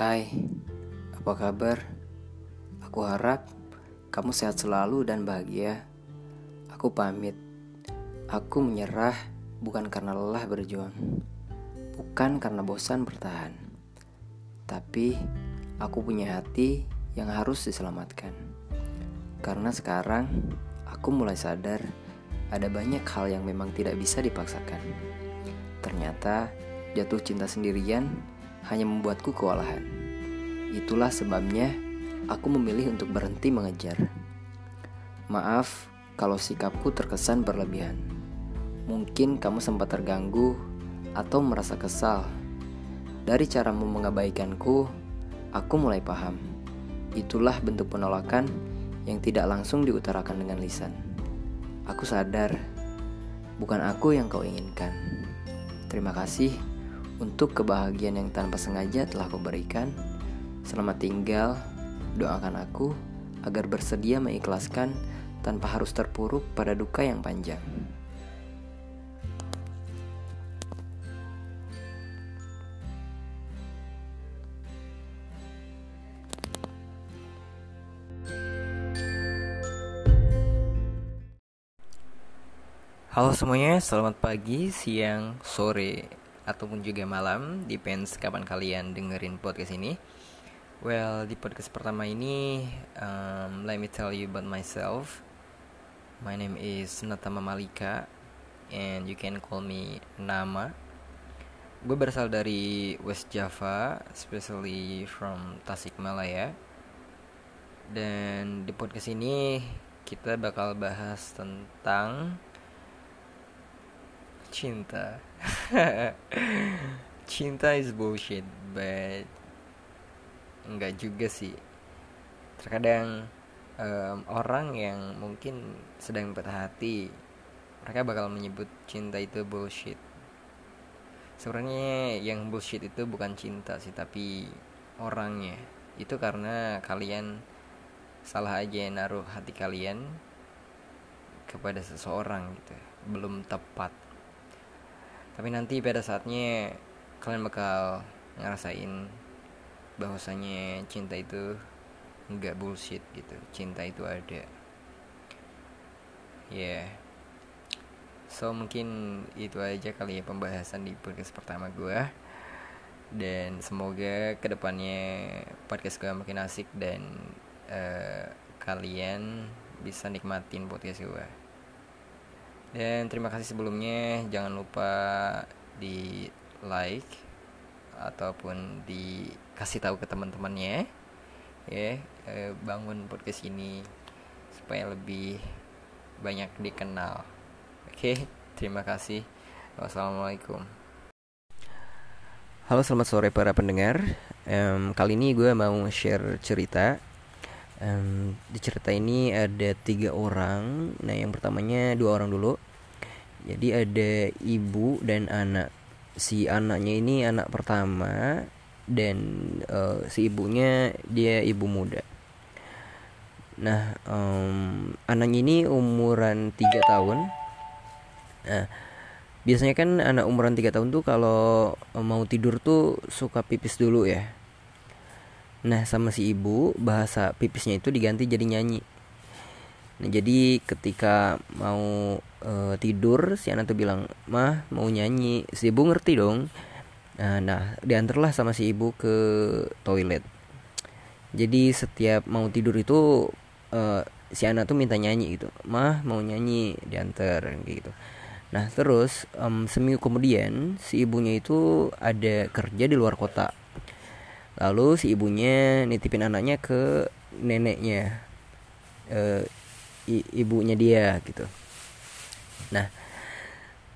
Hai, apa kabar? Aku harap kamu sehat selalu dan bahagia. Aku pamit. Aku menyerah bukan karena lelah berjuang, bukan karena bosan bertahan, tapi aku punya hati yang harus diselamatkan. Karena sekarang aku mulai sadar ada banyak hal yang memang tidak bisa dipaksakan. Ternyata jatuh cinta sendirian hanya membuatku kewalahan. Itulah sebabnya aku memilih untuk berhenti mengejar. Maaf kalau sikapku terkesan berlebihan. Mungkin kamu sempat terganggu atau merasa kesal. Dari caramu mengabaikanku, aku mulai paham. Itulah bentuk penolakan yang tidak langsung diutarakan dengan lisan. Aku sadar, bukan aku yang kau inginkan. Terima kasih untuk kebahagiaan yang tanpa sengaja telah kau berikan. Selamat tinggal, doakan aku agar bersedia mengikhlaskan tanpa harus terpuruk pada duka yang panjang. Halo semuanya, selamat pagi, siang, sore, ataupun juga malam Depends kapan kalian dengerin podcast ini. Well, di podcast pertama ini um, Let me tell you about myself. My name is Natama Malika And you can call me Nama. Gue berasal dari West Java Especially from Tasikmalaya. Dan di podcast ini kita bakal bahas tentang cinta cinta is bullshit but enggak juga sih. Terkadang um, orang yang mungkin sedang patah hati mereka bakal menyebut cinta itu bullshit. Sebenarnya yang bullshit itu bukan cinta sih tapi orangnya. Itu karena kalian salah aja naruh hati kalian kepada seseorang gitu belum tepat tapi nanti pada saatnya kalian bakal ngerasain bahwasanya cinta itu nggak bullshit gitu. Cinta itu ada. Ya. Yeah. so mungkin itu aja kali ya pembahasan di podcast pertama gue dan semoga ke depannya podcast gue makin asik dan uh, kalian bisa nikmatin podcast gue dan terima kasih sebelumnya. Jangan lupa di like ataupun dikasih tahu ke teman-temannya. Ya eh, bangun podcast ini supaya lebih banyak dikenal. Oke terima kasih. Wassalamualaikum. Halo selamat sore para pendengar. Um, kali ini gue mau share cerita um, di cerita ini ada tiga orang. Nah yang pertamanya dua orang dulu. Jadi ada ibu dan anak. Si anaknya ini anak pertama dan uh, si ibunya dia ibu muda. Nah um, anaknya ini umuran tiga tahun. Nah biasanya kan anak umuran tiga tahun tuh kalau mau tidur tuh suka pipis dulu ya Nah sama si ibu bahasa pipisnya itu diganti jadi nyanyi. Nah jadi ketika mau e, tidur si anak tuh bilang mah mau nyanyi. Si ibu ngerti dong. Nah, nah diantarlah sama si ibu ke toilet. Jadi setiap mau tidur itu e, si anak tuh minta nyanyi gitu. Mah mau nyanyi diantar gitu. Nah terus um, seminggu kemudian si ibunya itu ada kerja di luar kota lalu si ibunya nitipin anaknya ke neneknya e, ibunya dia gitu. Nah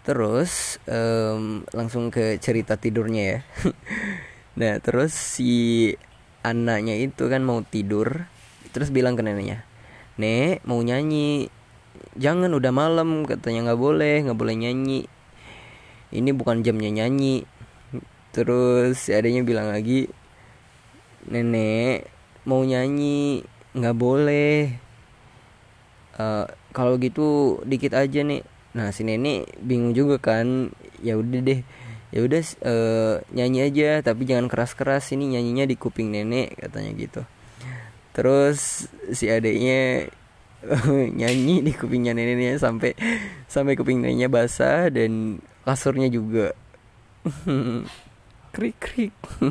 terus um, langsung ke cerita tidurnya ya. Nah terus si anaknya itu kan mau tidur terus bilang ke neneknya nek mau nyanyi. Jangan udah malam katanya. Nggak boleh nggak boleh nyanyi. Ini bukan jamnya nyanyi. Terus adanya bilang lagi nenek mau nyanyi nggak boleh. Uh, kalau gitu dikit aja nih. Nah si nenek bingung juga kan. Ya udah deh. Ya udah uh, nyanyi aja tapi jangan keras-keras. Ini nyanyinya di kuping nenek katanya gitu. Terus si adiknya nyanyi di kupingnya neneknya sampai sampai kuping neneknya basah dan kasurnya juga. Krik krik